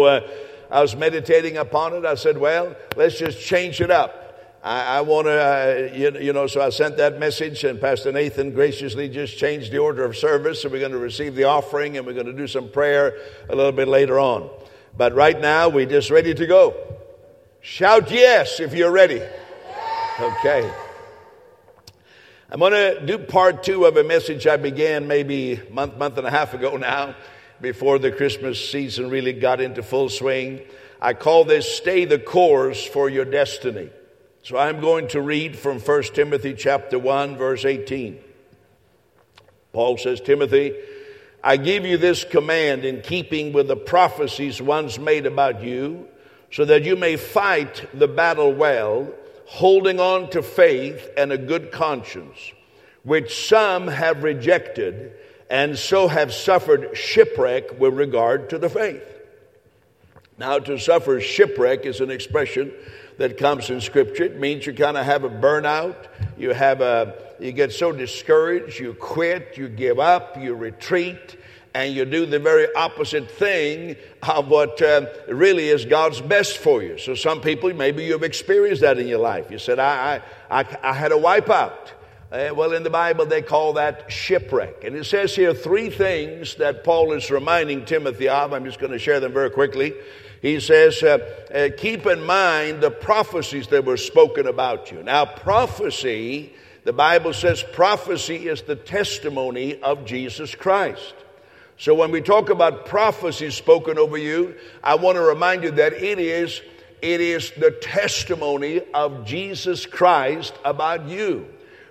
Uh, I was meditating upon it. I said, well, let's just change it up. I, I want to, uh, you, you, know, so I sent that message, and Pastor Nathan graciously just changed the order of service. So we're going to receive the offering, and we're going to do some prayer a little bit later on. But right now, we're just ready to go. Shout yes if you're ready. Okay. I'm going to do part two of a message I began maybe a month, month and a half ago now before the Christmas season really got into full swing. I call this Stay the Course for Your Destiny. So I'm going to read from 1 Timothy chapter 1 verse 18. Paul says, Timothy, I give you this command in keeping with the prophecies once made about you, so that you may fight the battle well, holding on to faith and a good conscience, which some have rejected and so have suffered shipwreck with regard to the faith. Now, to suffer shipwreck is an expression that comes in Scripture. It means you kind of have a burnout, you have a, you get so discouraged, you quit, you give up, you retreat, and you do the very opposite thing of what uh, really is God's best for you. So, some people, maybe you've experienced that in your life. You said, I, I, I, I had a wipeout. Uh, well, in the Bible, they call that shipwreck. And it says here three things that Paul is reminding Timothy of. I'm just going to share them very quickly. He says, uh, uh, Keep in mind the prophecies that were spoken about you. Now, prophecy, the Bible says prophecy is the testimony of Jesus Christ. So when we talk about prophecy spoken over you, I want to remind you that it is, it is the testimony of Jesus Christ about you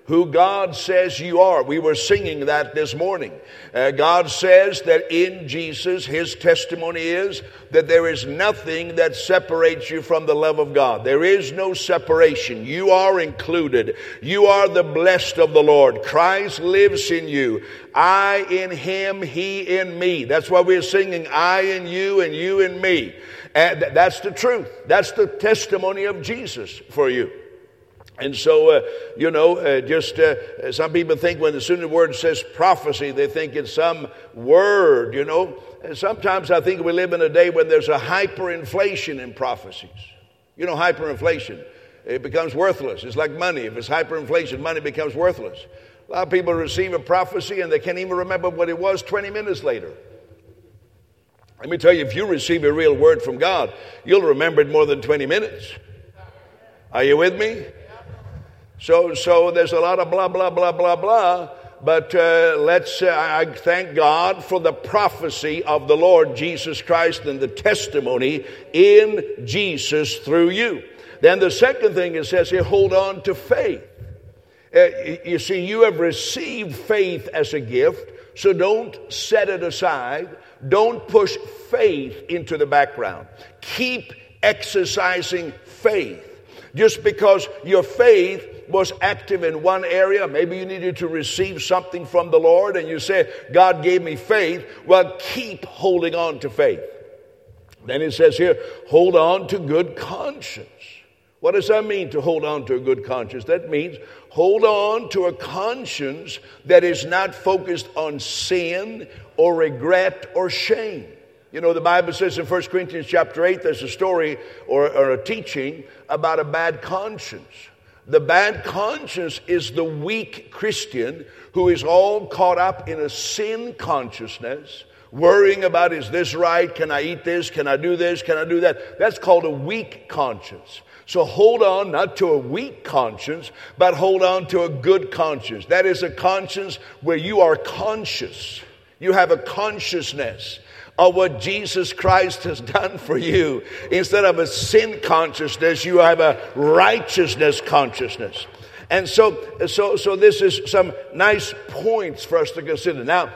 who God says you are. We were singing that this morning. Uh, God says that in Jesus, His testimony is that there is nothing that separates you from the love of God. There is no separation. You are included. You are the blessed of the Lord. Christ lives in you. I in Him, He in me. That's why we're singing I in you and you in me. And that's the truth. That's the testimony of Jesus for you. And so, uh, you know, uh, just uh, some people think when the soon word says prophecy, they think it's some word, you know. And sometimes I think we live in a day when there's a hyperinflation in prophecies. You know, hyperinflation, it becomes worthless. It's like money. If it's hyperinflation, money becomes worthless. A lot of people receive a prophecy and they can't even remember what it was 20 minutes later. Let me tell you, if you receive a real word from God, you'll remember it more than 20 minutes. Are you with me? So, so there's a lot of blah, blah, blah, blah, blah. But uh, let's, uh, I thank God for the prophecy of the Lord Jesus Christ and the testimony in Jesus through you. Then the second thing it says here, hold on to faith. Uh, you see, you have received faith as a gift, so don't set it aside. Don't push faith into the background. Keep exercising faith. Just because your faith was active in one area, maybe you needed to receive something from the Lord and you said, God gave me faith. Well, keep holding on to faith. Then it says here, hold on to good conscience. What does that mean to hold on to a good conscience? That means hold on to a conscience that is not focused on sin or regret or shame. You know, the Bible says in 1 Corinthians chapter 8, there's a story or, or a teaching about a bad conscience. The bad conscience is the weak Christian who is all caught up in a sin consciousness, worrying about is this right? Can I eat this? Can I do this? Can I do that? That's called a weak conscience. So hold on not to a weak conscience, but hold on to a good conscience. That is a conscience where you are conscious. You have a consciousness of what Jesus Christ has done for you. Instead of a sin consciousness, you have a righteousness consciousness. And so, so, so this is some nice points for us to consider. Now,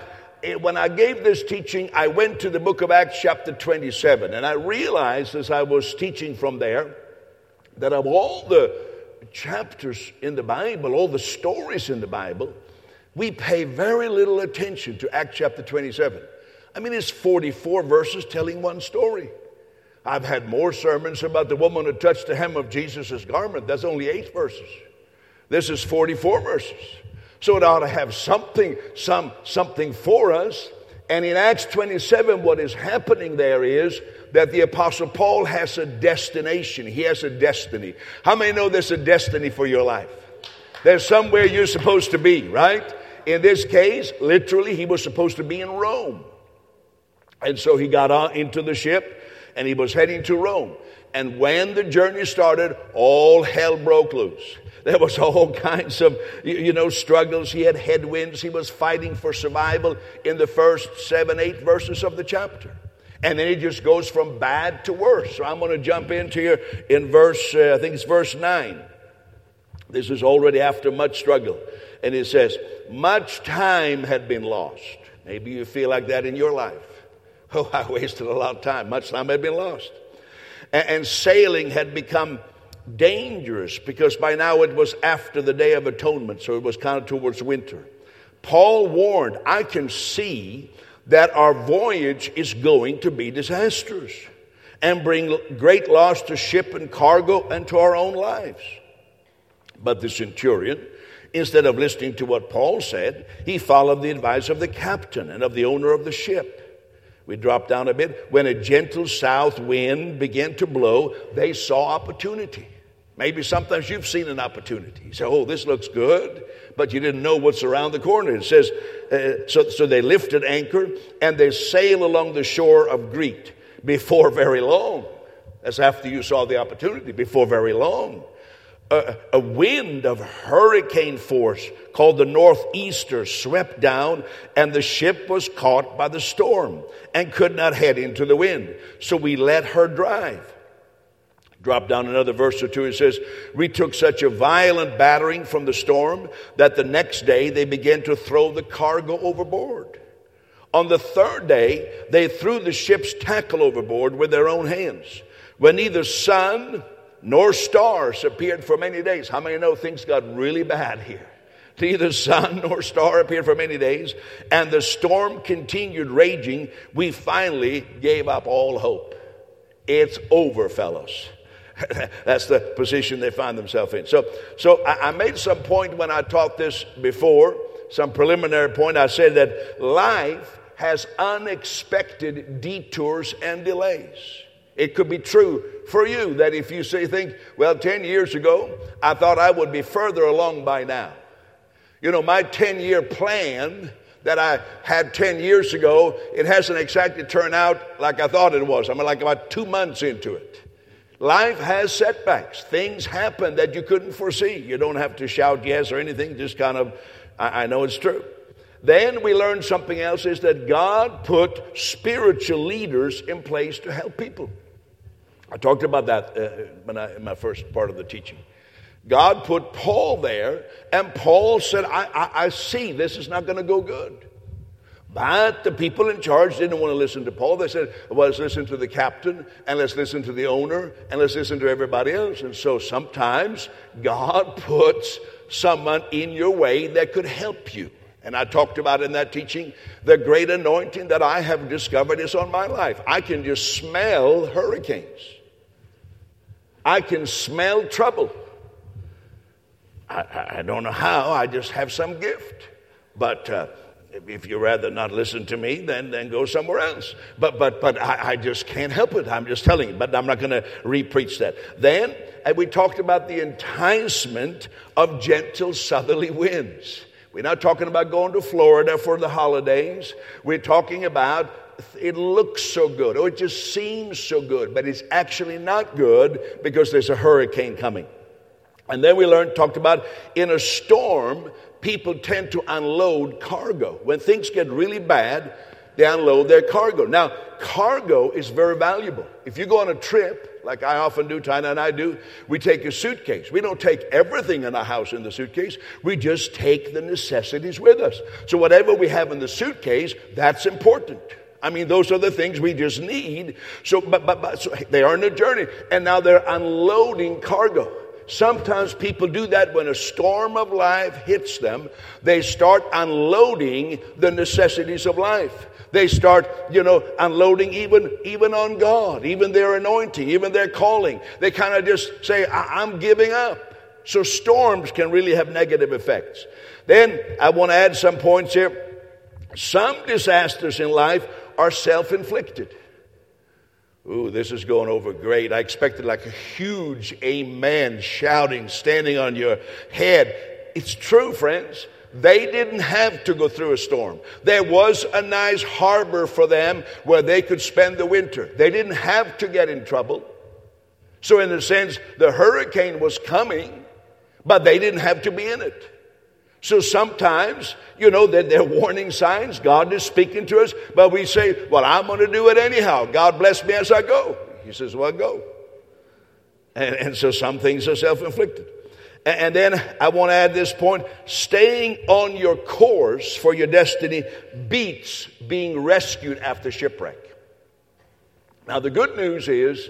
when I gave this teaching, I went to the book of Acts, chapter 27, and I realized as I was teaching from there that of all the chapters in the Bible, all the stories in the Bible, we pay very little attention to Acts chapter 27. I mean, it's 44 verses telling one story. I've had more sermons about the woman who touched the hem of Jesus' garment. That's only eight verses. This is 44 verses. So it ought to have something, some, something for us. And in Acts 27, what is happening there is that the Apostle Paul has a destination. He has a destiny. How many know there's a destiny for your life? There's somewhere you're supposed to be, right? In this case, literally, he was supposed to be in Rome. And so he got on into the ship and he was heading to Rome. And when the journey started, all hell broke loose. There was all kinds of, you know, struggles. He had headwinds. He was fighting for survival in the first seven, eight verses of the chapter. And then it just goes from bad to worse. So I'm going to jump into here in verse, uh, I think it's verse 9. This is already after much struggle. And it says, much time had been lost. Maybe you feel like that in your life. Oh, I wasted a lot of time. Much time had been lost. And, and sailing had become dangerous because by now it was after the Day of Atonement, so it was kind of towards winter. Paul warned, I can see that our voyage is going to be disastrous and bring great loss to ship and cargo and to our own lives. But the centurion, instead of listening to what Paul said, he followed the advice of the captain and of the owner of the ship. We dropped down a bit. When a gentle south wind began to blow, they saw opportunity. Maybe sometimes you've seen an opportunity. You say, oh, this looks good, but you didn't know what's around the corner. It says, uh, so, so they lifted anchor and they sail along the shore of Crete before very long. That's after you saw the opportunity, before very long a, a wind of hurricane force called the northeaster swept down, and the ship was caught by the storm and could not head into the wind. So we let her drive. Drop down another verse or two. It says, We took such a violent battering from the storm that the next day they began to throw the cargo overboard. On the third day, they threw the ship's tackle overboard with their own hands. When neither sun nor stars appeared for many days. How many know things got really bad here? Neither sun nor star appeared for many days, and the storm continued raging. We finally gave up all hope. It's over, fellows. That's the position they find themselves in. So, so I, I made some point when I taught this before, some preliminary point. I said that life has unexpected detours and delays. It could be true for you that if you say, think, well, 10 years ago, I thought I would be further along by now. You know, my 10 year plan that I had 10 years ago, it hasn't exactly turned out like I thought it was. I'm like about two months into it. Life has setbacks. Things happen that you couldn't foresee. You don't have to shout yes or anything, just kind of, I, I know it's true. Then we learn something else is that God put spiritual leaders in place to help people. I talked about that uh, I, in my first part of the teaching. God put Paul there, and Paul said, I, I, I see this is not going to go good. But the people in charge didn't want to listen to Paul. They said, well, let's listen to the captain, and let's listen to the owner, and let's listen to everybody else. And so sometimes God puts someone in your way that could help you. And I talked about in that teaching the great anointing that I have discovered is on my life. I can just smell hurricanes. I can smell trouble. I, I don't know how, I just have some gift. But uh, if you rather not listen to me, then, then go somewhere else. But, but, but I, I just can't help it. I'm just telling you. But I'm not going to re-preach that. Then uh, we talked about the enticement of gentle southerly winds. We're not talking about going to Florida for the holidays. We're talking about it looks so good, or it just seems so good, but it's actually not good because there's a hurricane coming. And then we learned, talked about in a storm, people tend to unload cargo. When things get really bad, they unload their cargo. Now, cargo is very valuable. If you go on a trip, like I often do, Tina and I do, we take a suitcase. We don't take everything in our house in the suitcase. We just take the necessities with us. So whatever we have in the suitcase, that's important. I mean, those are the things we just need. So, but, but, but so they are in a journey, and now they're unloading cargo. Sometimes people do that when a storm of life hits them. They start unloading the necessities of life. They start, you know, unloading even, even on God, even their anointing, even their calling. They kind of just say, I'm giving up. So storms can really have negative effects. Then I want to add some points here. Some disasters in life are self inflicted. Ooh, this is going over great. I expected like a huge amen shouting, standing on your head. It's true, friends. They didn't have to go through a storm. There was a nice harbor for them where they could spend the winter. They didn't have to get in trouble. So, in a sense, the hurricane was coming, but they didn't have to be in it. So sometimes, you know, that they're warning signs. God is speaking to us, but we say, Well, I'm going to do it anyhow. God bless me as I go. He says, Well, go. And, and so some things are self inflicted. And then I want to add this point staying on your course for your destiny beats being rescued after shipwreck. Now, the good news is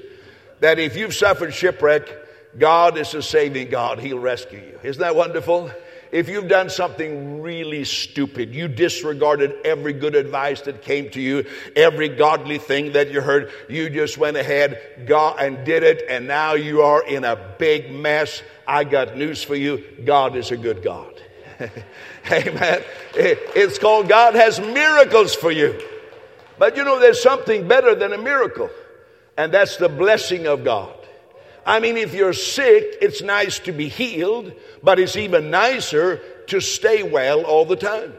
that if you've suffered shipwreck, God is a saving God. He'll rescue you. Isn't that wonderful? If you've done something really stupid, you disregarded every good advice that came to you, every godly thing that you heard, you just went ahead God, and did it, and now you are in a big mess. I got news for you God is a good God. Amen. It's called God has miracles for you. But you know, there's something better than a miracle, and that's the blessing of God. I mean, if you're sick, it's nice to be healed, but it's even nicer to stay well all the time.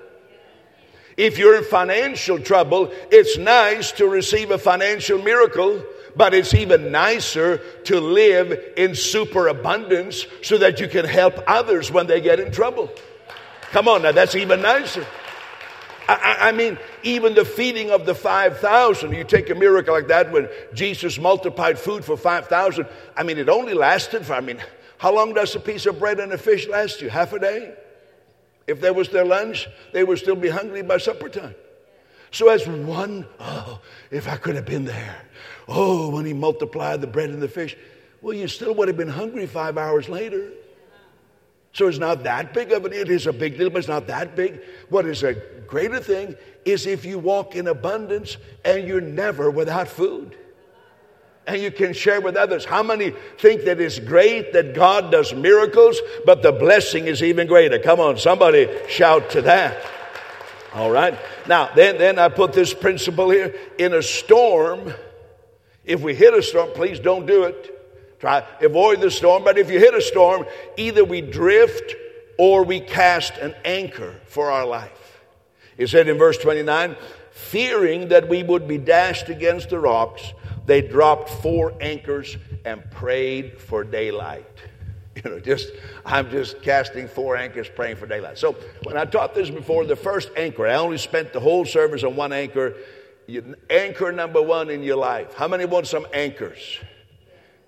If you're in financial trouble, it's nice to receive a financial miracle, but it's even nicer to live in superabundance so that you can help others when they get in trouble. Come on now, that's even nicer. I, I, mean, even the feeding of the 5,000, you take a miracle like that when Jesus multiplied food for 5,000. I mean, it only lasted for, I mean, how long does a piece of bread and a fish last you? Half a day? If there was their lunch, they would still be hungry by supper time. So, as one, oh, if I could have been there. Oh, when he multiplied the bread and the fish. Well, you still would have been hungry five hours later. So it's not that big of it. It is a big deal, but it's not that big. What is a greater thing is if you walk in abundance and you're never without food. And you can share with others. How many think that it's great that God does miracles, but the blessing is even greater? Come on, somebody shout to that. All right. Now, then, then I put this principle here. In a storm, if we hit a storm, please don't do it. Try avoid the storm, but if you hit a storm, either we drift or we cast an anchor for our life. It said in verse 29, fearing that we would be dashed against the rocks, they dropped four anchors and prayed for daylight. You know, just I'm just casting four anchors, praying for daylight. So when I taught this before, the first anchor, I only spent the whole service on one anchor. Anchor number one in your life. How many want some anchors?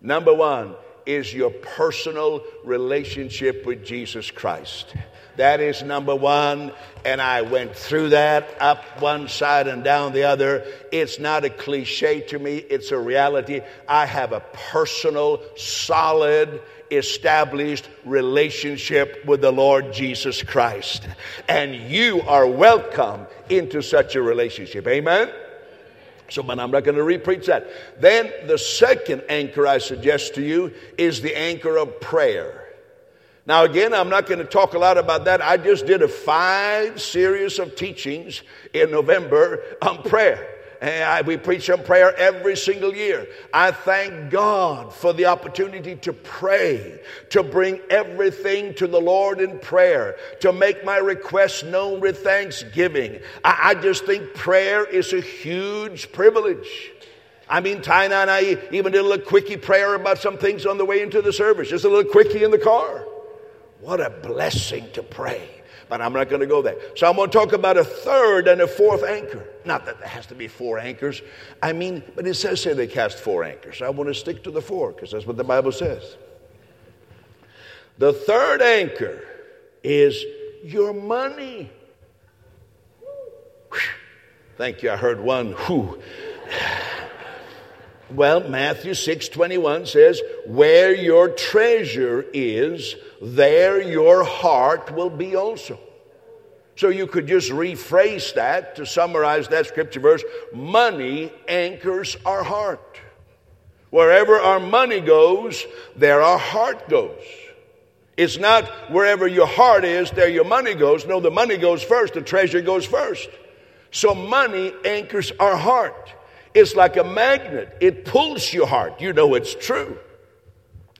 Number one is your personal relationship with Jesus Christ. That is number one. And I went through that up one side and down the other. It's not a cliche to me, it's a reality. I have a personal, solid, established relationship with the Lord Jesus Christ. And you are welcome into such a relationship. Amen? So, but I'm not going to repreach that. Then the second anchor I suggest to you is the anchor of prayer. Now, again, I'm not going to talk a lot about that. I just did a five series of teachings in November on prayer. I, we preach on prayer every single year. I thank God for the opportunity to pray, to bring everything to the Lord in prayer, to make my requests known with thanksgiving. I, I just think prayer is a huge privilege. I mean, Ty and I even did a little quickie prayer about some things on the way into the service, just a little quickie in the car. What a blessing to pray but I'm not going to go there. So I'm going to talk about a third and a fourth anchor. Not that there has to be four anchors. I mean, but it says here they cast four anchors. I want to stick to the four because that's what the Bible says. The third anchor is your money. Whew. Thank you. I heard one. Whew. Well, Matthew 6 21 says, Where your treasure is, there your heart will be also. So you could just rephrase that to summarize that scripture verse money anchors our heart. Wherever our money goes, there our heart goes. It's not wherever your heart is, there your money goes. No, the money goes first, the treasure goes first. So money anchors our heart. It's like a magnet. It pulls your heart. You know it's true.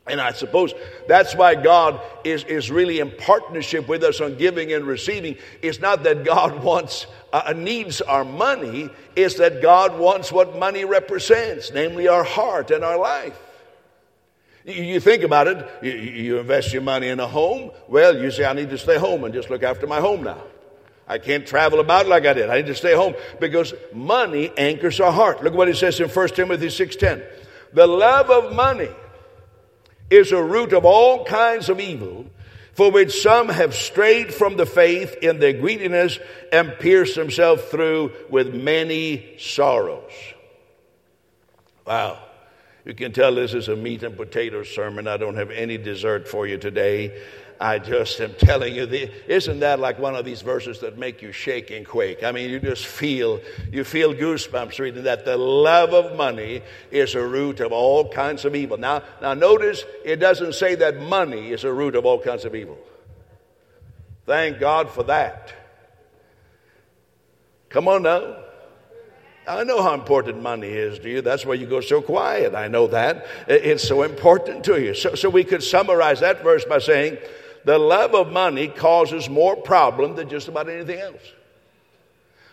And I suppose that's why God is, is really in partnership with us on giving and receiving. It's not that God wants, uh, needs our money, it's that God wants what money represents, namely our heart and our life. You think about it, you invest your money in a home. Well, you say, I need to stay home and just look after my home now. I can't travel about like I did. I need to stay home because money anchors our heart. Look what it says in 1 Timothy 6:10. The love of money is a root of all kinds of evil, for which some have strayed from the faith in their greediness and pierced themselves through with many sorrows. Wow. You can tell this is a meat and potato sermon. I don't have any dessert for you today. I just am telling you, the, isn't that like one of these verses that make you shake and quake? I mean, you just feel, you feel goosebumps reading that the love of money is a root of all kinds of evil. Now, now notice it doesn't say that money is a root of all kinds of evil. Thank God for that. Come on now. I know how important money is to you. That's why you go so quiet. I know that. It's so important to you. So, so we could summarize that verse by saying, the love of money causes more problem than just about anything else.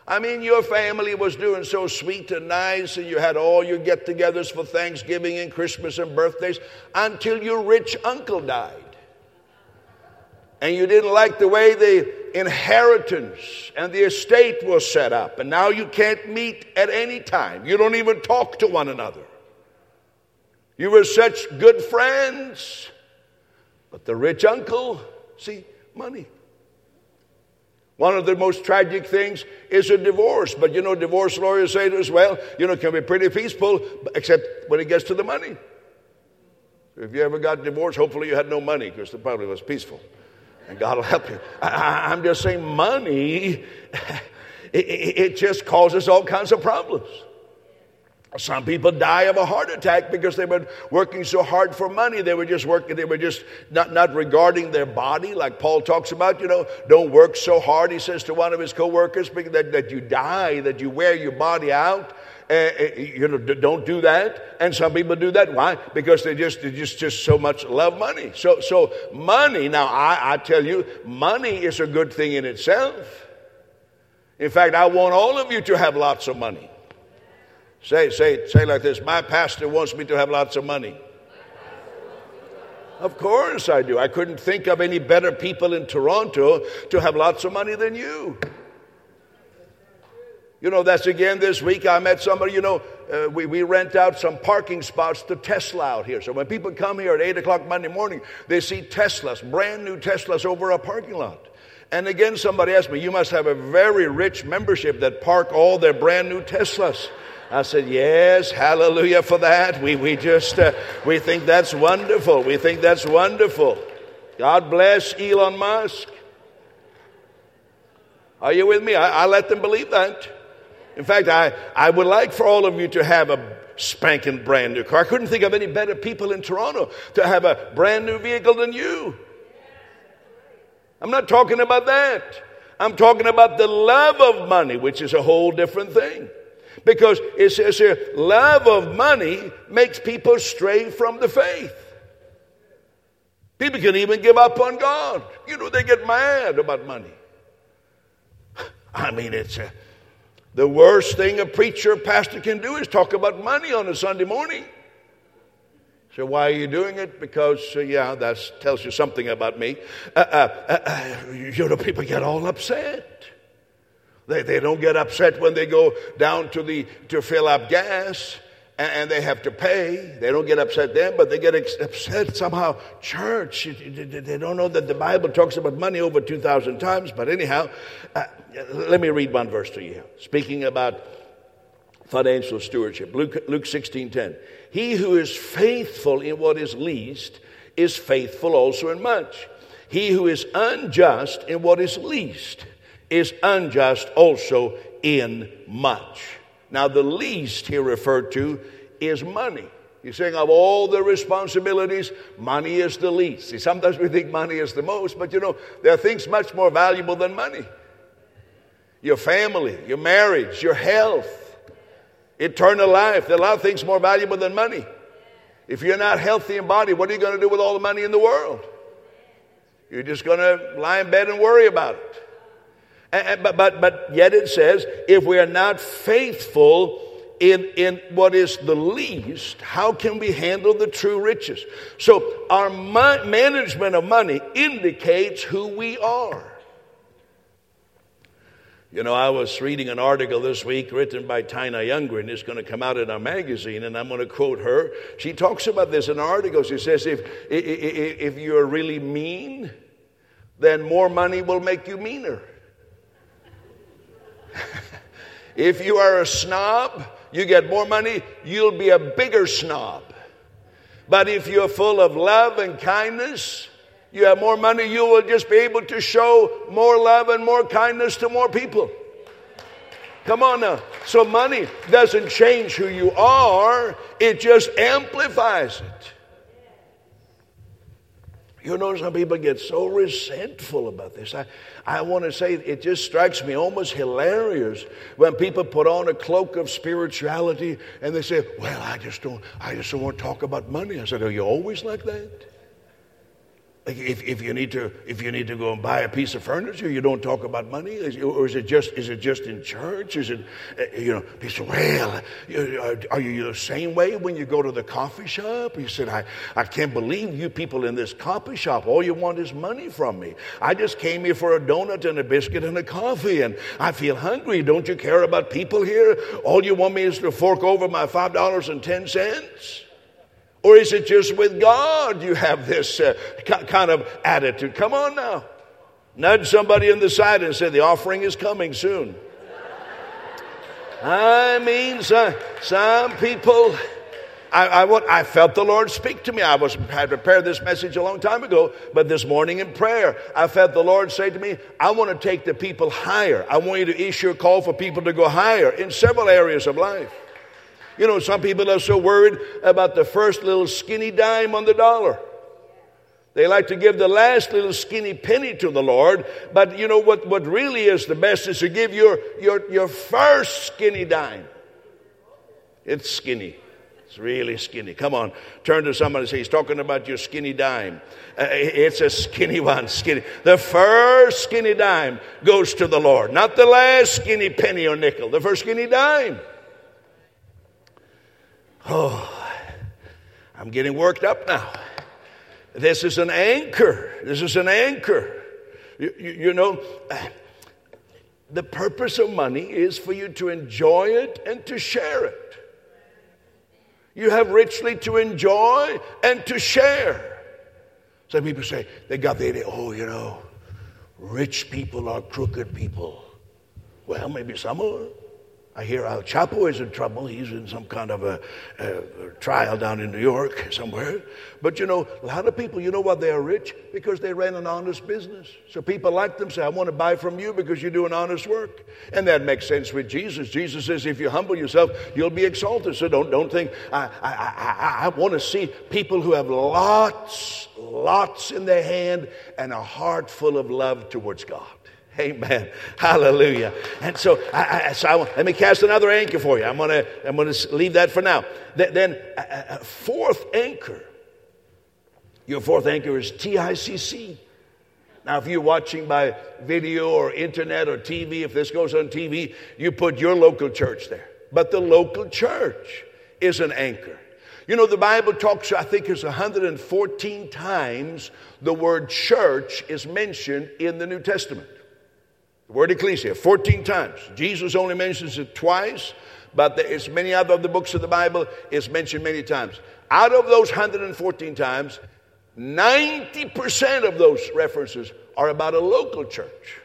I mean, your family was doing so sweet and nice, and you had all your get togethers for Thanksgiving and Christmas and birthdays until your rich uncle died. And you didn't like the way the inheritance and the estate was set up, and now you can't meet at any time. You don't even talk to one another. You were such good friends but the rich uncle, see, money. One of the most tragic things is a divorce. But you know, divorce lawyers say as well, you know, can be pretty peaceful, except when it gets to the money. If you ever got divorced, hopefully you had no money because it probably was peaceful. And God will help you. I, am just saying, money, it, it just causes all kinds of problems. Some people die of a heart attack because they were working so hard for money. They were just working, they were just not, not regarding their body, like Paul talks about, you know, don't work so hard, he says to one of his co workers, that, that you die, that you wear your body out. Uh, you know, don't do that. And some people do that. Why? Because they just, they just, just so much love money. So, so money, now I, I tell you, money is a good thing in itself. In fact, I want all of you to have lots of money. Say, say, say like this My pastor wants me to have lots of money. Of course I do. I couldn't think of any better people in Toronto to have lots of money than you. You know, that's again this week. I met somebody, you know, uh, we, we rent out some parking spots to Tesla out here. So when people come here at 8 o'clock Monday morning, they see Teslas, brand new Teslas over a parking lot. And again, somebody asked me, You must have a very rich membership that park all their brand new Teslas. I said, Yes, hallelujah for that. We, we just, uh, we think that's wonderful. We think that's wonderful. God bless Elon Musk. Are you with me? I, I let them believe that. In fact, I, I would like for all of you to have a spanking brand new car. I couldn't think of any better people in Toronto to have a brand new vehicle than you. I'm not talking about that. I'm talking about the love of money, which is a whole different thing. Because it says here, love of money makes people stray from the faith. People can even give up on God. You know, they get mad about money. I mean, it's a, the worst thing a preacher or pastor can do is talk about money on a Sunday morning. So why are you doing it? Because uh, yeah, that tells you something about me. Uh, uh, uh, uh you know, people get all upset. They, they don't get upset when they go down to, the, to fill up gas and, and they have to pay. They don't get upset then, but they get upset somehow. Church, they don't know that the Bible talks about money over 2,000 times. But anyhow, uh, let me read one verse to you. Speaking about financial stewardship. Luke, Luke 16 10. He who is faithful in what is least is faithful also in much. He who is unjust in what is least is unjust also in much. Now, the least here referred to is money. He's saying of all the responsibilities, money is the least. See, sometimes we think money is the most, but you know, there are things much more valuable than money. your family, your marriage, your health, eternal life. There are a lot of things more valuable than money. If you're not healthy in body, what are you going to do with all the money in the world? You're just going to lie in bed and worry about it. And, but, but, but yet it says, if we are not faithful in, in what is the least, how can we handle the true riches? So our management of money indicates who we are. You know, I was reading an article this week written by Tina Youngren. It's going to come out in our magazine, and I'm going to quote her. She talks about this in an article. She says, if, if, if you're really mean, then more money will make you meaner. if you are a snob, you get more money, you'll be a bigger snob. But if you're full of love and kindness, you have more money, you will just be able to show more love and more kindness to more people. Come on now. So money doesn't change who you are, it just amplifies it. You know, some people get so resentful about this. I, I want to say it just strikes me almost hilarious when people put on a cloak of spirituality and they say, Well, I just don't I just don't want to talk about money. I said, Are you always like that? If, if, you need to, if you need to go and buy a piece of furniture, you don't talk about money, or is it just, is it just in church? Is it, uh, you know, said, well, are you the same way when you go to the coffee shop? He said, I, I can't believe you people in this coffee shop, all you want is money from me. I just came here for a donut and a biscuit and a coffee, and I feel hungry. Don't you care about people here? All you want me is to fork over my $5.10? Or is it just with God you have this uh, kind of attitude? Come on now. Nudge somebody in the side and say, The offering is coming soon. I mean, some, some people. I, I, I, felt the Lord speak to me. I was had prepared this message a long time ago, but this morning in prayer, I felt the Lord say to me, I want to take the people higher. I want you to issue a call for people to go higher in several areas of life. You know, some people are so worried about the first little skinny dime on the dollar. They like to give the last little skinny penny to the Lord, but you know what, what really is the best is to give your, your, your first skinny dime. It's skinny. It's really skinny. Come on, turn to somebody and say, He's talking about your skinny dime. Uh, it's a skinny one, skinny. The first skinny dime goes to the Lord, not the last skinny penny or nickel, the first skinny dime. Oh, I'm getting worked up now. This is an anchor. This is an anchor. You, you, you, know, the purpose of money is for you to enjoy it and to share it. You have richly to enjoy and to share. Some people say they got the idea, oh, you know, rich people are crooked people. Well, maybe some are. I hear El Chapo is in trouble. He's in some kind of a, a, trial down in New York somewhere. But you know, a lot of people, you know why they are rich? Because they ran an honest business. So people like them say, I want to buy from you because you do an honest work. And that makes sense with Jesus. Jesus says, if you humble yourself, you'll be exalted. So don't, don't think, I, I, I, I want to see people who have lots, lots in their hand and a heart full of love towards God. Amen. Hallelujah. And so, I, I, so I, let me cast another anchor for you. I'm going to I'm gonna leave that for now. Th- then, a, a fourth anchor. Your fourth anchor is TICC. Now, if you're watching by video or internet or TV, if this goes on TV, you put your local church there. But the local church is an anchor. You know, the Bible talks, I think it's 114 times the word church is mentioned in the New Testament. The word ecclesia, 14 times. Jesus only mentions it twice, but it's many other of the books of the Bible is mentioned many times. Out of those 114 times, 90% of those references are about a local church.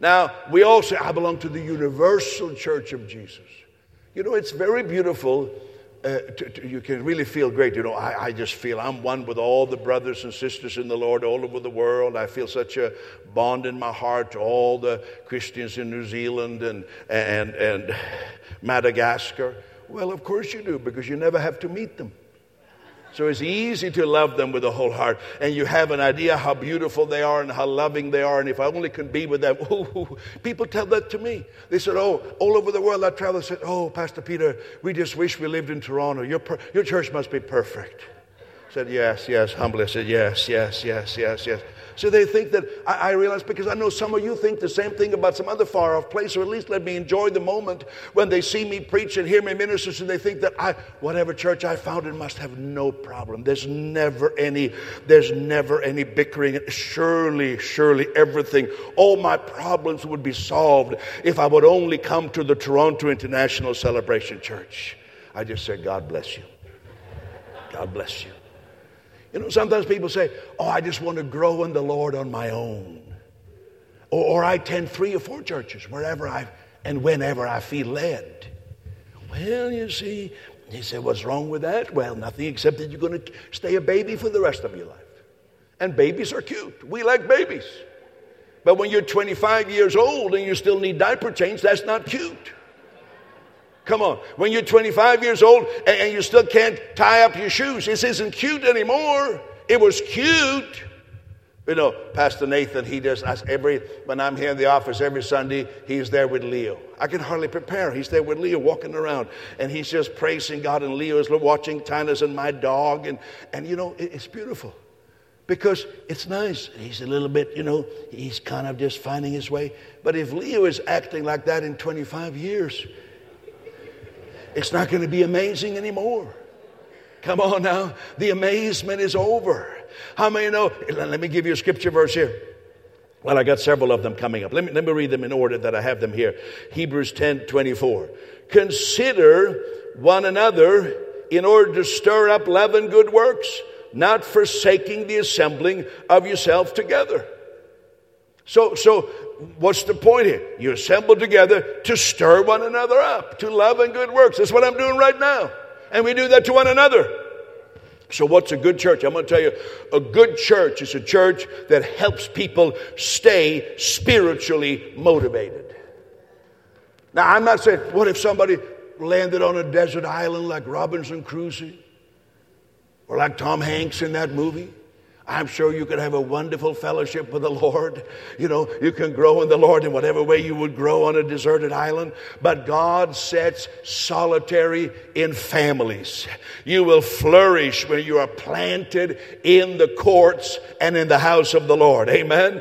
Now, we all say, I belong to the universal church of Jesus. You know, it's very beautiful uh, to, to, you can really feel great. You know, I, I, just feel I'm one with all the brothers and sisters in the Lord all over the world. I feel such a bond in my heart to all the Christians in New Zealand and, and, and Madagascar. Well, of course you do, because you never have to meet them. So it's easy to love them with a whole heart. And you have an idea how beautiful they are and how loving they are. And if I only could be with them, ooh, people tell that to me. They said, Oh, all over the world I travel, they said, Oh, Pastor Peter, we just wish we lived in Toronto. Your, per- your church must be perfect. Said, Yes, yes, humbly. I said, Yes, yes, yes, yes, yes. So they think that I, I, realize because I know some of you think the same thing about some other far off place, or at least let me enjoy the moment when they see me preach and hear me minister, and they think that I, whatever church I founded, must have no problem. There's never any, there's never any bickering. Surely, surely everything, all my problems would be solved if I would only come to the Toronto International Celebration Church. I just said, God bless you. God bless you. You know, sometimes people say, Oh, I just want to grow in the Lord on my own. Or, or I attend three or four churches wherever I and whenever I feel led. Well, you see, he said, What's wrong with that? Well, nothing except that you're going to stay a baby for the rest of your life. And babies are cute. We like babies. But when you're 25 years old and you still need diaper change, that's not cute. Come on. When you're 25 years old and, you still can't tie up your shoes, this isn't cute anymore. It was cute. You know, Pastor Nathan, he does every when I'm here in the office every Sunday, he's there with Leo. I can hardly prepare. He's there with Leo walking around and he's just praising God and Leo is watching Tina's and my dog and and you know, it's beautiful. Because it's nice. He's a little bit, you know, he's kind of just finding his way. But if Leo is acting like that in 25 years, it's not going to be amazing anymore. Come on now. The amazement is over. How many know? Let me give you a scripture verse here. Well, I got several of them coming up. Let me, let me read them in order that I have them here. Hebrews 10 24. Consider one another in order to stir up love and good works, not forsaking the assembling of yourself together. So, so what's the point here? You assemble together to stir one another up, to love and good works. That's what I'm doing right now. And we do that to one another. So, what's a good church? I'm going to tell you a good church is a church that helps people stay spiritually motivated. Now, I'm not saying, what if somebody landed on a desert island like Robinson Crusoe or like Tom Hanks in that movie? I'm sure you could have a wonderful fellowship with the Lord. You know, you can grow in the Lord in whatever way you would grow on a deserted island. But God sets solitary in families. You will flourish when you are planted in the courts and in the house of the Lord. Amen.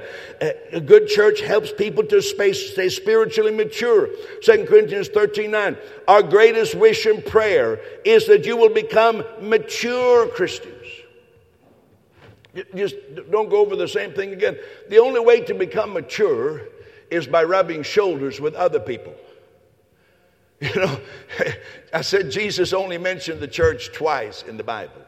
A good church helps people to stay spiritually mature. 2 Corinthians 13 9. Our greatest wish and prayer is that you will become mature Christians. Just don't go over the same thing again. The only way to become mature is by rubbing shoulders with other people. You know, I said Jesus only mentioned the church twice in the Bible.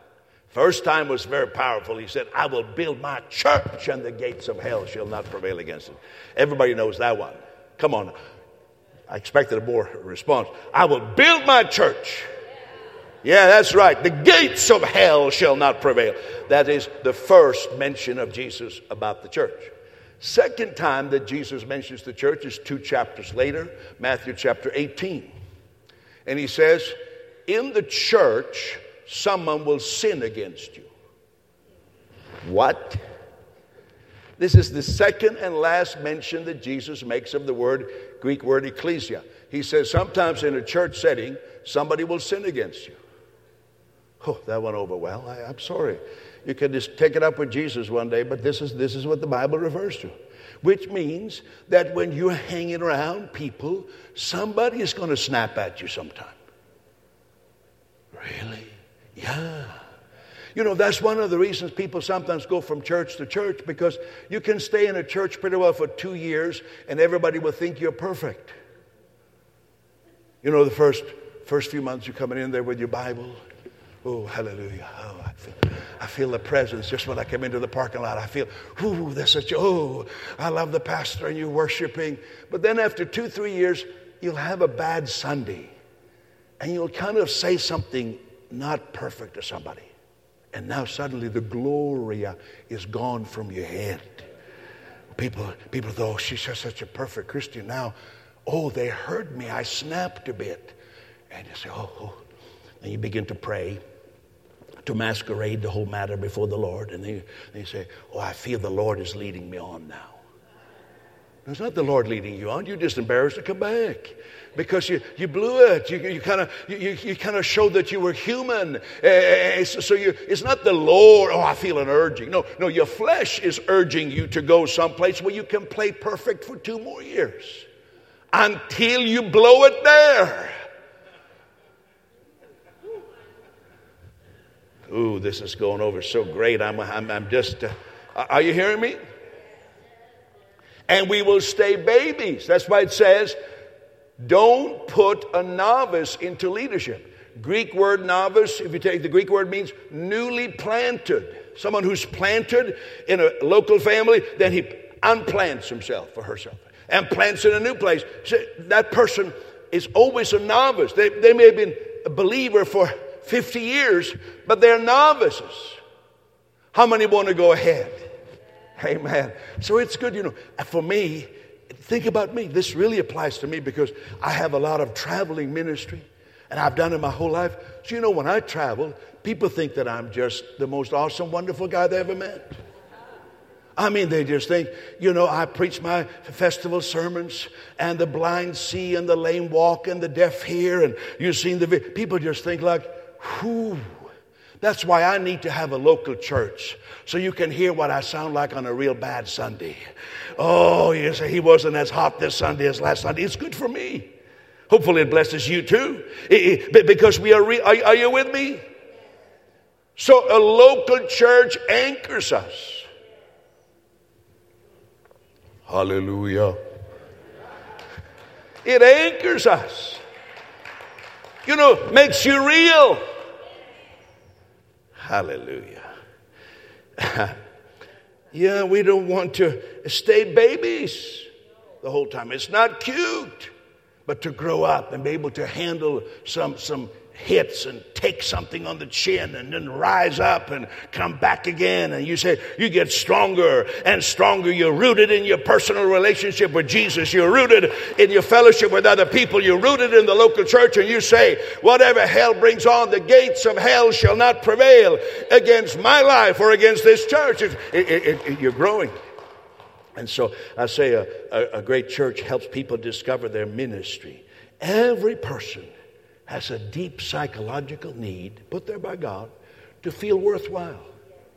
First time was very powerful. He said, I will build my church and the gates of hell shall not prevail against it. Everybody knows that one. Come on. I expected a more response. I will build my church yeah, that's right. The gates of hell shall not prevail. That is the first mention of Jesus about the church. Second time that Jesus mentions the church is two chapters later, Matthew chapter 18. And he says, In the church, someone will sin against you. What? This is the second and last mention that Jesus makes of the word, Greek word ecclesia. He says, Sometimes in a church setting, somebody will sin against you. Oh, that went over well. I, I'm sorry. You can just take it up with Jesus one day, but this is, this is what the Bible refers to. Which means that when you're hanging around people, somebody is going to snap at you sometime. Really? Yeah. You know, that's one of the reasons people sometimes go from church to church because you can stay in a church pretty well for two years and everybody will think you're perfect. You know, the first, first few months you're coming in there with your Bible Oh, hallelujah. Oh, I feel, I feel the presence just when I come into the parking lot. I feel, ooh, there's such, oh, I love the pastor and you worshiping. But then after two, three years, you'll have a bad Sunday and you'll kind of say something not perfect to somebody. And now suddenly the gloria is gone from your head. People, people thought, oh, she's such a perfect Christian now. Oh, they heard me. I snapped a bit. And you say, oh, oh. And you begin to pray to masquerade the whole matter before the Lord. And they, they say, Oh, I feel the Lord is leading me on now. It's not the Lord leading you on. You're just embarrassed to come back because you, you blew it. You, you kind of you, you kind of showed that you were human. Uh, so you, it's not the Lord. Oh, I feel an urging. No, no. Your flesh is urging you to go someplace where you can play perfect for two more years until you blow it there. Ooh, this is going over so great. I'm, I'm, I'm just. Uh, are you hearing me? and we will stay babies. That's why it says, don't put a novice into leadership. Greek word novice, if you take the Greek word, means newly planted. Someone who's planted in a local family, then he unplants himself or herself and plants in a new place. So that person is always a novice. They, they may have been a believer for 50 years, but they're novices. How many want to go ahead? Amen. So it's good, you know. For me, think about me. This really applies to me because I have a lot of traveling ministry and I've done it my whole life. So, you know, when I travel, people think that I'm just the most awesome, wonderful guy they ever met. I mean, they just think, you know, I preach my festival sermons and the blind see and the lame walk and the deaf hear and you've seen the, people just think like, whoo. That's why I need to have a local church so you can hear what I sound like on a real bad Sunday. Oh, say he wasn't as hot this Sunday as last Sunday. It's good for me. Hopefully, it blesses you too. because we are, re- are, are you with me? So, a local church anchors us. Hallelujah. It anchors us. You know, makes you real. Hallelujah. yeah, we don't want to stay babies the whole time. It's not cute, but to grow up and be able to handle some, some hits and take something on the chin and then rise up and come back again. And you say, you get stronger and stronger. You're rooted in your personal relationship with Jesus. You're rooted in your fellowship with other people. You're rooted in the local church. And you say, whatever hell brings on, the gates of hell shall not prevail against my life or against this church. It, it, it, you're growing. And so I say a, a, a great church helps people discover their ministry. Every person has a deep psychological need put there by God to feel worthwhile.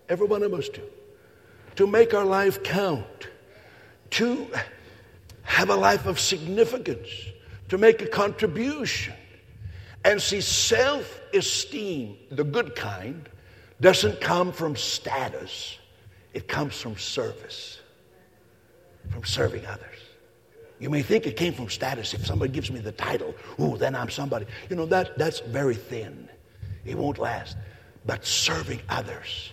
Every one of us do. To make our life count. To have a life of significance. To make a contribution. And see, self esteem, the good kind, doesn't come from status, it comes from service, from serving others. You may think it came from status. If somebody gives me the title, ooh, then I'm somebody. You know, that, that's very thin. It won't last. But serving others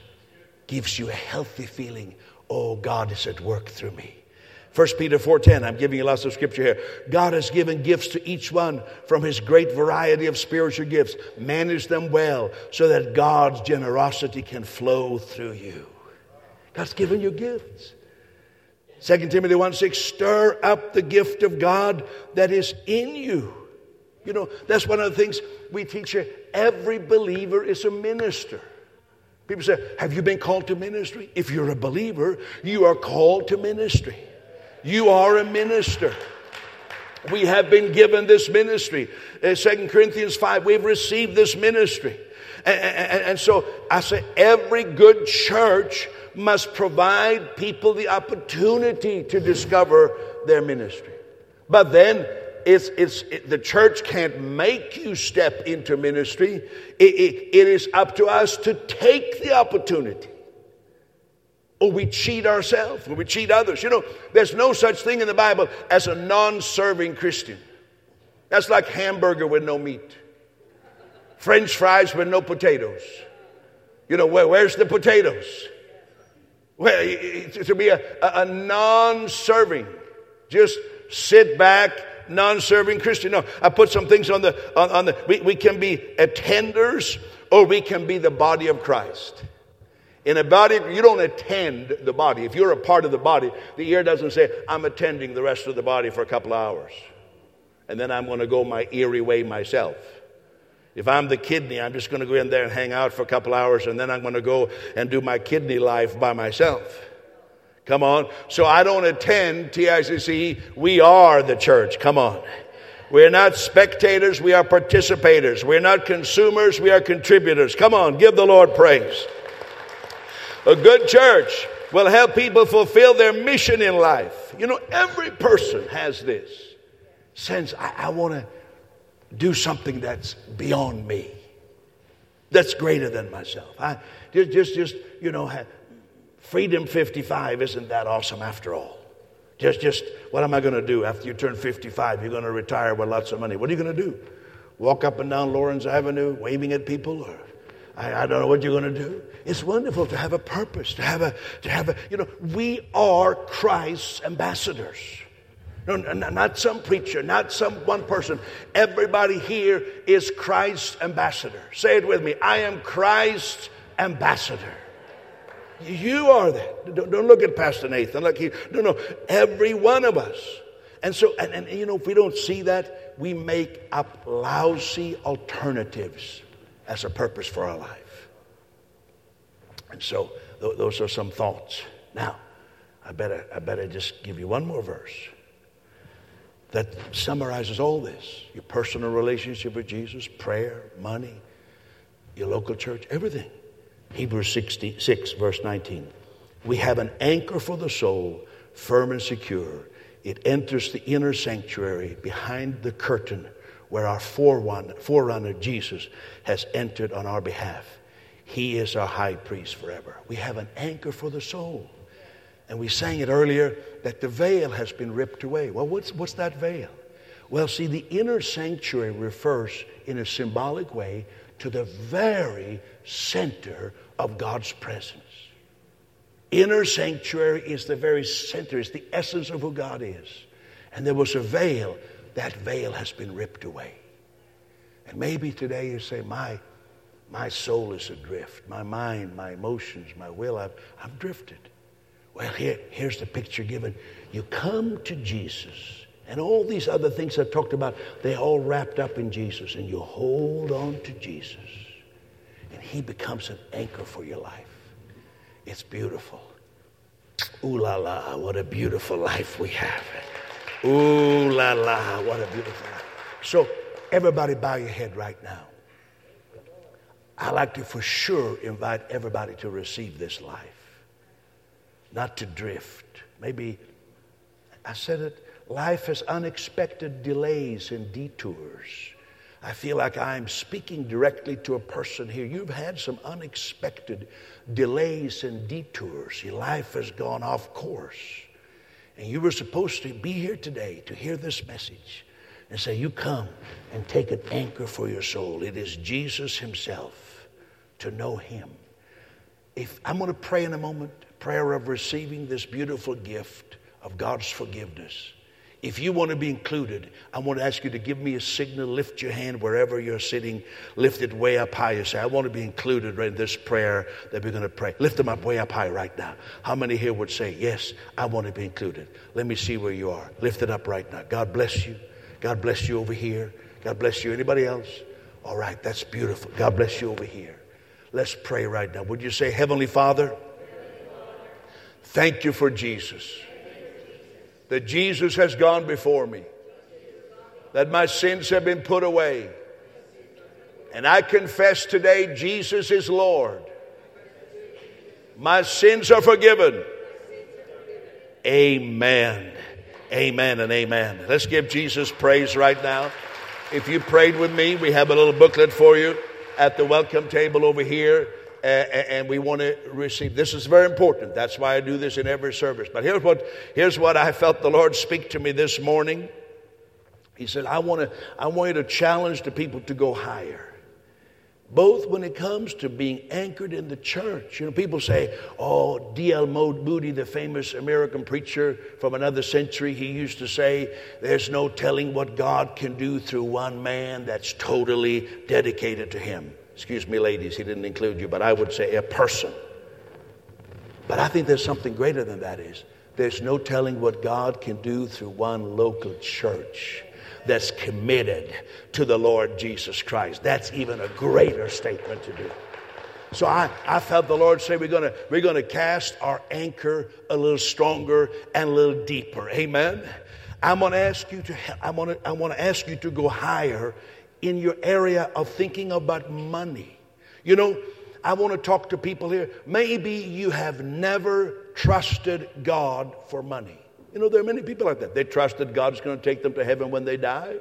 gives you a healthy feeling, oh, God is at work through me. 1 Peter 4:10 I'm giving you lots of scripture here. God has given gifts to each one from his great variety of spiritual gifts. Manage them well so that God's generosity can flow through you. God's given you gifts. 2 Timothy 1 6, stir up the gift of God that is in you. You know, that's one of the things we teach you. Every believer is a minister. People say, Have you been called to ministry? If you're a believer, you are called to ministry. You are a minister. We have been given this ministry. Uh, 2 Corinthians 5, we've received this ministry. And, and, so I say, every good church must provide people the opportunity to discover their ministry. But then it's, it's, it, the church can't make you step into ministry. It, it, it is up to us to take the opportunity. Or we cheat ourselves, or we cheat others. You know, there's no such thing in the Bible as a non serving Christian. That's like hamburger with no meat, French fries with no potatoes. You know, where, where's the potatoes? Well, to be a, a non serving, just sit back, non serving Christian. No, I put some things on the, on, on the we, we can be attenders or we can be the body of Christ. In a body, you don't attend the body. If you're a part of the body, the ear doesn't say, I'm attending the rest of the body for a couple hours. And then I'm going to go my eerie way myself. If I'm the kidney, I'm just going to go in there and hang out for a couple hours and then I'm going to go and do my kidney life by myself. Come on. So I don't attend TICC. We are the church. Come on. We're not spectators, we are participators. We're not consumers, we are contributors. Come on, give the Lord praise. A good church will help people fulfill their mission in life. You know, every person has this sense I, I want to do something that's beyond me, that's greater than myself. I just, just, just you know, Freedom 55 isn't that awesome after all. Just, just, what am I going to do after you turn 55? You're going to retire with lots of money. What are you going to do? Walk up and down Lawrence Avenue waving at people? Or I, I don't know what you're going to do. It's wonderful to have a purpose, to have a, to have a, you know, we are Christ's ambassadors. No, not some preacher, not some one person. Everybody here is Christ's ambassador. Say it with me. I am Christ's ambassador. You are that. Don't, look at Pastor Nathan Look, he, no, no, every one of us. And so, and, and you know, if we don't see that, we make up lousy alternatives as a purpose for our life. And so, th- those are some thoughts. Now, I better, I better just give you one more verse that summarizes all this your personal relationship with Jesus, prayer, money, your local church, everything. Hebrews 66, verse 19. We have an anchor for the soul, firm and secure. It enters the inner sanctuary behind the curtain where our forerunner, forerunner Jesus has entered on our behalf. He is our high priest forever. We have an anchor for the soul. And we sang it earlier that the veil has been ripped away. Well, what's, what's that veil? Well, see, the inner sanctuary refers in a symbolic way to the very center of God's presence. Inner sanctuary is the very center, it's the essence of who God is. And there was a veil, that veil has been ripped away. And maybe today you say, My, my soul is adrift. My mind, my emotions, my will, I've, I've drifted. Well, here, here's the picture given. You come to Jesus, and all these other things I talked about, they're all wrapped up in Jesus, and you hold on to Jesus. And He becomes an anchor for your life. It's beautiful. Ooh la la, what a beautiful life we have. Ooh la la, what a beautiful life. So, everybody bow your head right now. I'd like to for sure invite everybody to receive this life, not to drift. Maybe I said it life has unexpected delays and detours. I feel like I'm speaking directly to a person here. You've had some unexpected delays and detours. Your life has gone off course. And you were supposed to be here today to hear this message and say, You come and take an anchor for your soul. It is Jesus Himself to know Him. If I'm going to pray in a moment, prayer of receiving this beautiful gift of God's forgiveness. If you want to be included, I want to ask you to give me a signal. Lift your hand wherever you're sitting. Lift it way up high. You say, I want to be included in this prayer that we're going to pray. Lift them up way up high right now. How many here would say, Yes, I want to be included? Let me see where you are. Lift it up right now. God bless you. God bless you over here. God bless you. Anybody else? All right, that's beautiful. God bless you over here. Let's pray right now. Would you say, Heavenly Father, thank you for Jesus that Jesus has gone before me, that my sins have been put away. And I confess today Jesus is Lord. My sins are forgiven. Amen. Amen and amen. Let's give Jesus praise right now. If you prayed with me, we have a little booklet for you at the welcome table over here and we want to receive. This is very important. That's why I do this in every service. But here's what, here's what I felt the Lord speak to me this morning. He said, I want, to, I want you to challenge the people to go higher. Both when it comes to being anchored in the church. You know, people say, oh, D.L. Moody, the famous American preacher from another century, he used to say, there's no telling what God can do through one man that's totally dedicated to Him. Excuse me, ladies, he didn't include you, but I would say a person. But I think there's something greater than that is. There's no telling what God can do through one local church that's committed to the Lord Jesus Christ. That's even a greater statement to do. So I, I felt the Lord say we're gonna we're gonna cast our anchor a little stronger and a little deeper. Amen. I'm gonna ask you to I'm wanna I wanna ask you to go higher in your area of thinking about money. You know, I want to talk to people here. Maybe you have never trusted God for money. You know, there are many people like that. They trusted God's going to take them to heaven when they die.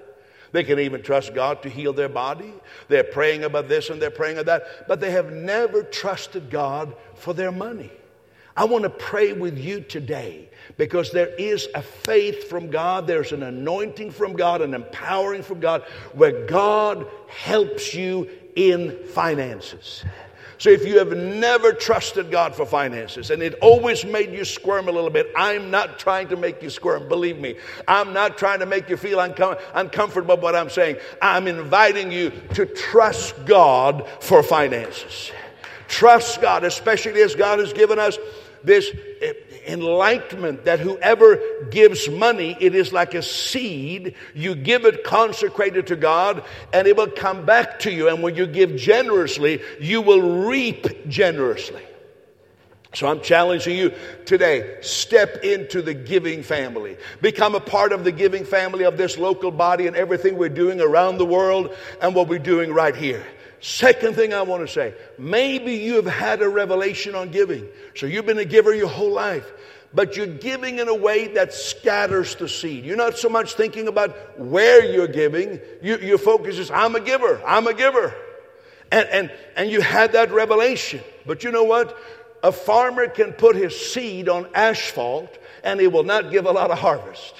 They can even trust God to heal their body. They're praying about this and they're praying about that, but they have never trusted God for their money. I want to pray with you today because there is a faith from God, there's an anointing from God, an empowering from God where God helps you in finances. So if you have never trusted God for finances and it always made you squirm a little bit, I'm not trying to make you squirm. Believe me. I'm not trying to make you feel uncom- uncomfortable what I'm saying. I'm inviting you to trust God for finances. Trust God, especially as God has given us this enlightenment that whoever gives money, it is like a seed. You give it consecrated to God, and it will come back to you. And when you give generously, you will reap generously. So I'm challenging you today step into the giving family. Become a part of the giving family of this local body and everything we're doing around the world and what we're doing right here. Second thing I want to say maybe you have had a revelation on giving. So you've been a giver your whole life, but you're giving in a way that scatters the seed. You're not so much thinking about where you're giving, you, your focus is, I'm a giver, I'm a giver. And, and, and you had that revelation. But you know what? A farmer can put his seed on asphalt and he will not give a lot of harvest.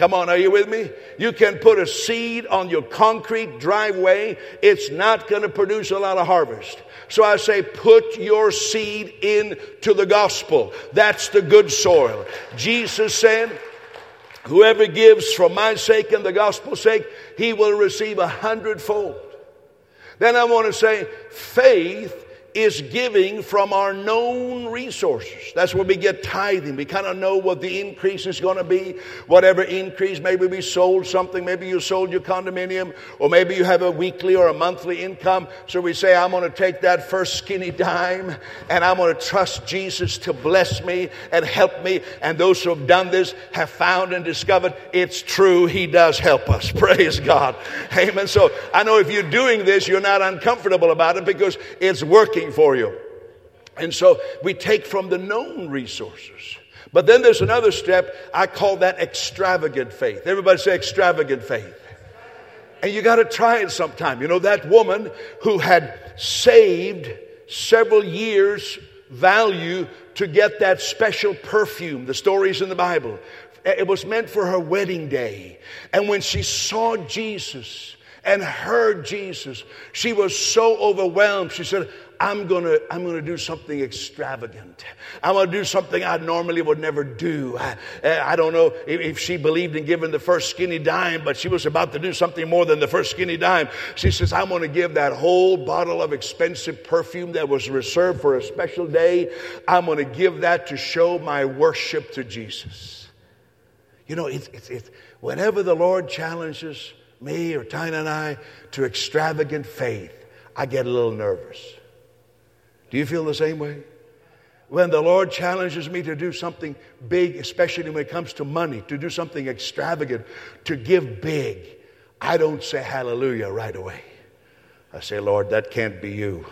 Come on, are you with me? You can put a seed on your concrete driveway, it's not going to produce a lot of harvest. So I say, put your seed into the gospel. That's the good soil. Jesus said, Whoever gives for my sake and the gospel's sake, he will receive a hundredfold. Then I want to say, faith is giving from our known resources. That's where we get tithing. We kind of know what the increase is going to be. Whatever increase, maybe we sold something, maybe you sold your condominium, or maybe you have a weekly or a monthly income. So we say, I'm going to take that first skinny dime and I'm going to trust Jesus to bless me and help me. And those who have done this have found and discovered it's true. He does help us. Praise God. Amen. So I know if you're doing this, you're not uncomfortable about it because it's working working for you. And so we take from the known resources. But then there's another step. I call that extravagant faith. Everybody say extravagant faith. And you got to try it sometime. You know, that woman who had saved several years' value to get that special perfume, the stories in the Bible. Eh, it was meant for her wedding day. And when she saw Jesus and heard Jesus, she was so overwhelmed. She said, I'm gonna, I'm gonna do something extravagant. I'm gonna do something I normally would never do. I, I don't know if, if, she believed in giving the first skinny dime, but she was about to do something more than the first skinny dime. She says, I'm gonna give that whole bottle of expensive perfume that was reserved for a special day. I'm gonna give that to show my worship to Jesus. You know, it's, it's, it's whenever the Lord challenges me or Tina and I to extravagant faith, I get a little nervous. Do you feel the same way? When the Lord challenges me to do something big, especially when it comes to money, to do something extravagant, to give big, I don't say hallelujah right away. I say, Lord, that can't be you.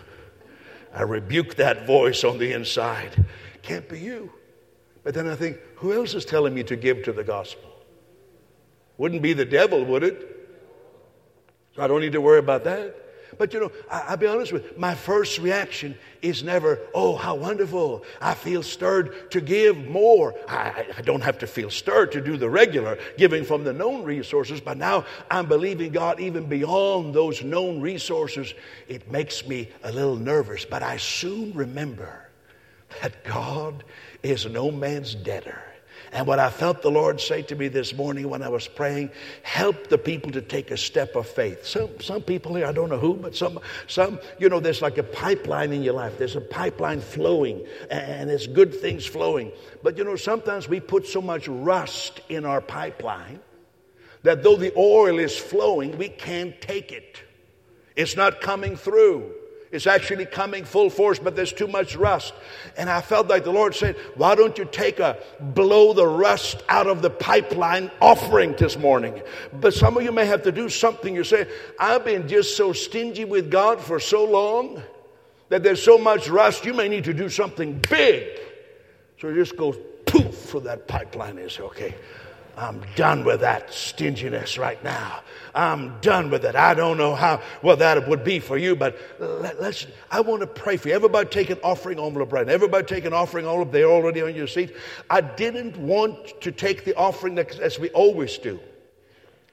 I rebuke that voice on the inside. Can't be you. But then I think, who else is telling me to give to the gospel? Wouldn't be the devil, would it? So I don't need to worry about that. But you know, I, will be honest with you, my first reaction is never, oh, how wonderful. I feel stirred to give more. I, I don't have to feel stirred to do the regular giving from the known resources, but now I'm believing God even beyond those known resources. It makes me a little nervous, but I soon remember that God is no man's debtor. And what I felt the Lord say to me this morning when I was praying, help the people to take a step of faith. Some, some people here, I don't know who, but some, some, you know, there's like a pipeline in your life. There's a pipeline flowing and there's good things flowing. But you know, sometimes we put so much rust in our pipeline that though the oil is flowing, we can't take it. It's not coming through. It's actually coming full force, but there's too much rust. And I felt like the Lord said, Why don't you take a blow the rust out of the pipeline offering this morning? But some of you may have to do something. You say, I've been just so stingy with God for so long that there's so much rust, you may need to do something big. So it just go poof for that pipeline is okay. I'm done with that stinginess right now. I'm done with it. I don't know how well that would be for you, but let, us I want to pray for you. Everybody take an offering envelope right now. Everybody take an offering envelope. They're already on your seat. I didn't want to take the offering as we always do.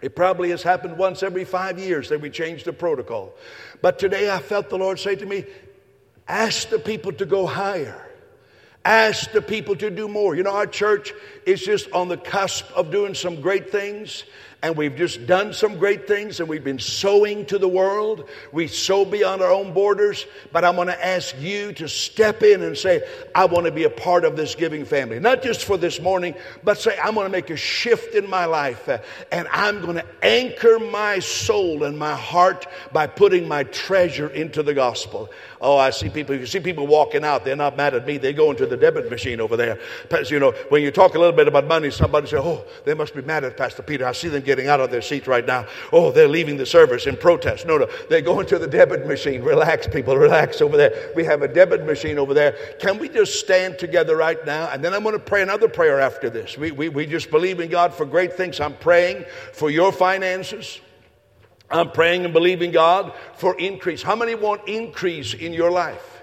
It probably has happened once every five years that we change the protocol. But today I felt the Lord say to me, ask the people to go higher. Ask the people to do more. You know, our church is just on the cusp of doing some great things and we've just done some great things and we've been sowing to the world. We sow beyond our own borders, but I'm going to ask you to step in and say, I want to be a part of this giving family. Not just for this morning, but say, I'm going to make a shift in my life and I'm going to anchor my soul and my heart by putting my treasure into the gospel. Oh, I see people, you see people walking out, they're not mad at me, they go into the debit machine over there. You know, when you talk a little bit about money, somebody say, Oh, they must be mad at Pastor Peter. I see them getting out of their seats right now. Oh, they're leaving the service in protest. No, no, they go into the debit machine. Relax, people, relax over there. We have a debit machine over there. Can we just stand together right now? And then I'm going to pray another prayer after this. We, we, we just believe in God for great things. I'm praying for your finances. I'm praying and believing God for increase. How many want increase in your life?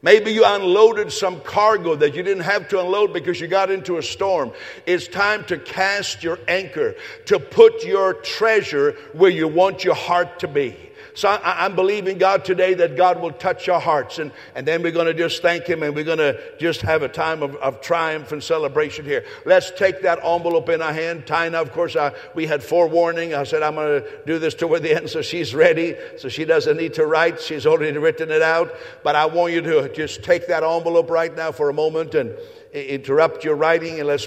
Maybe you unloaded some cargo that you didn't have to unload because you got into a storm. It's time to cast your anchor, to put your treasure where you want your heart to be. So I, am believing God today that God will touch our hearts. And, and then we're going to just thank Him and we're going to just have a time of, of triumph and celebration here. Let's take that envelope in our hand. Tina, of course, I, we had forewarning. I said, I'm going to do this toward the end so she's ready. So she doesn't need to write. She's already written it out. But I want you to just take that envelope right now for a moment and interrupt your writing and let's